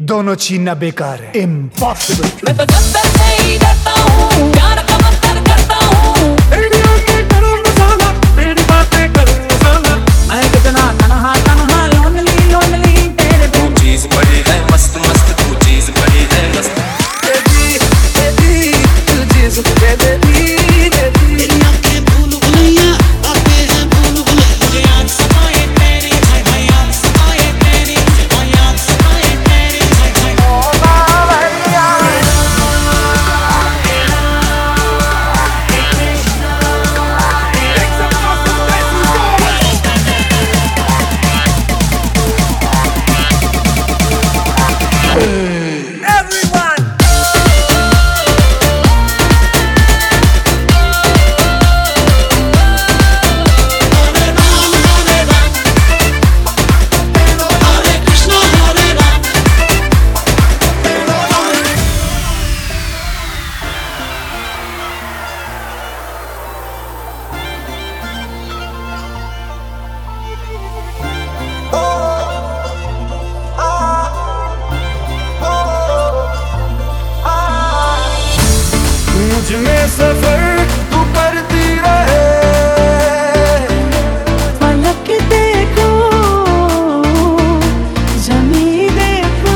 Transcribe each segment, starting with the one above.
दोनों छीनना बेकार है। इम्पॉसिबल मैं तो जब तक नहीं डरता हूँ प्यार का मुझमें सफ़र तू करती रहे। पलक देखो जमी देखो।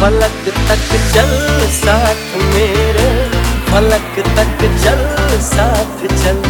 फलक तक चल साथ मेरे फलक तक चल साथ चल।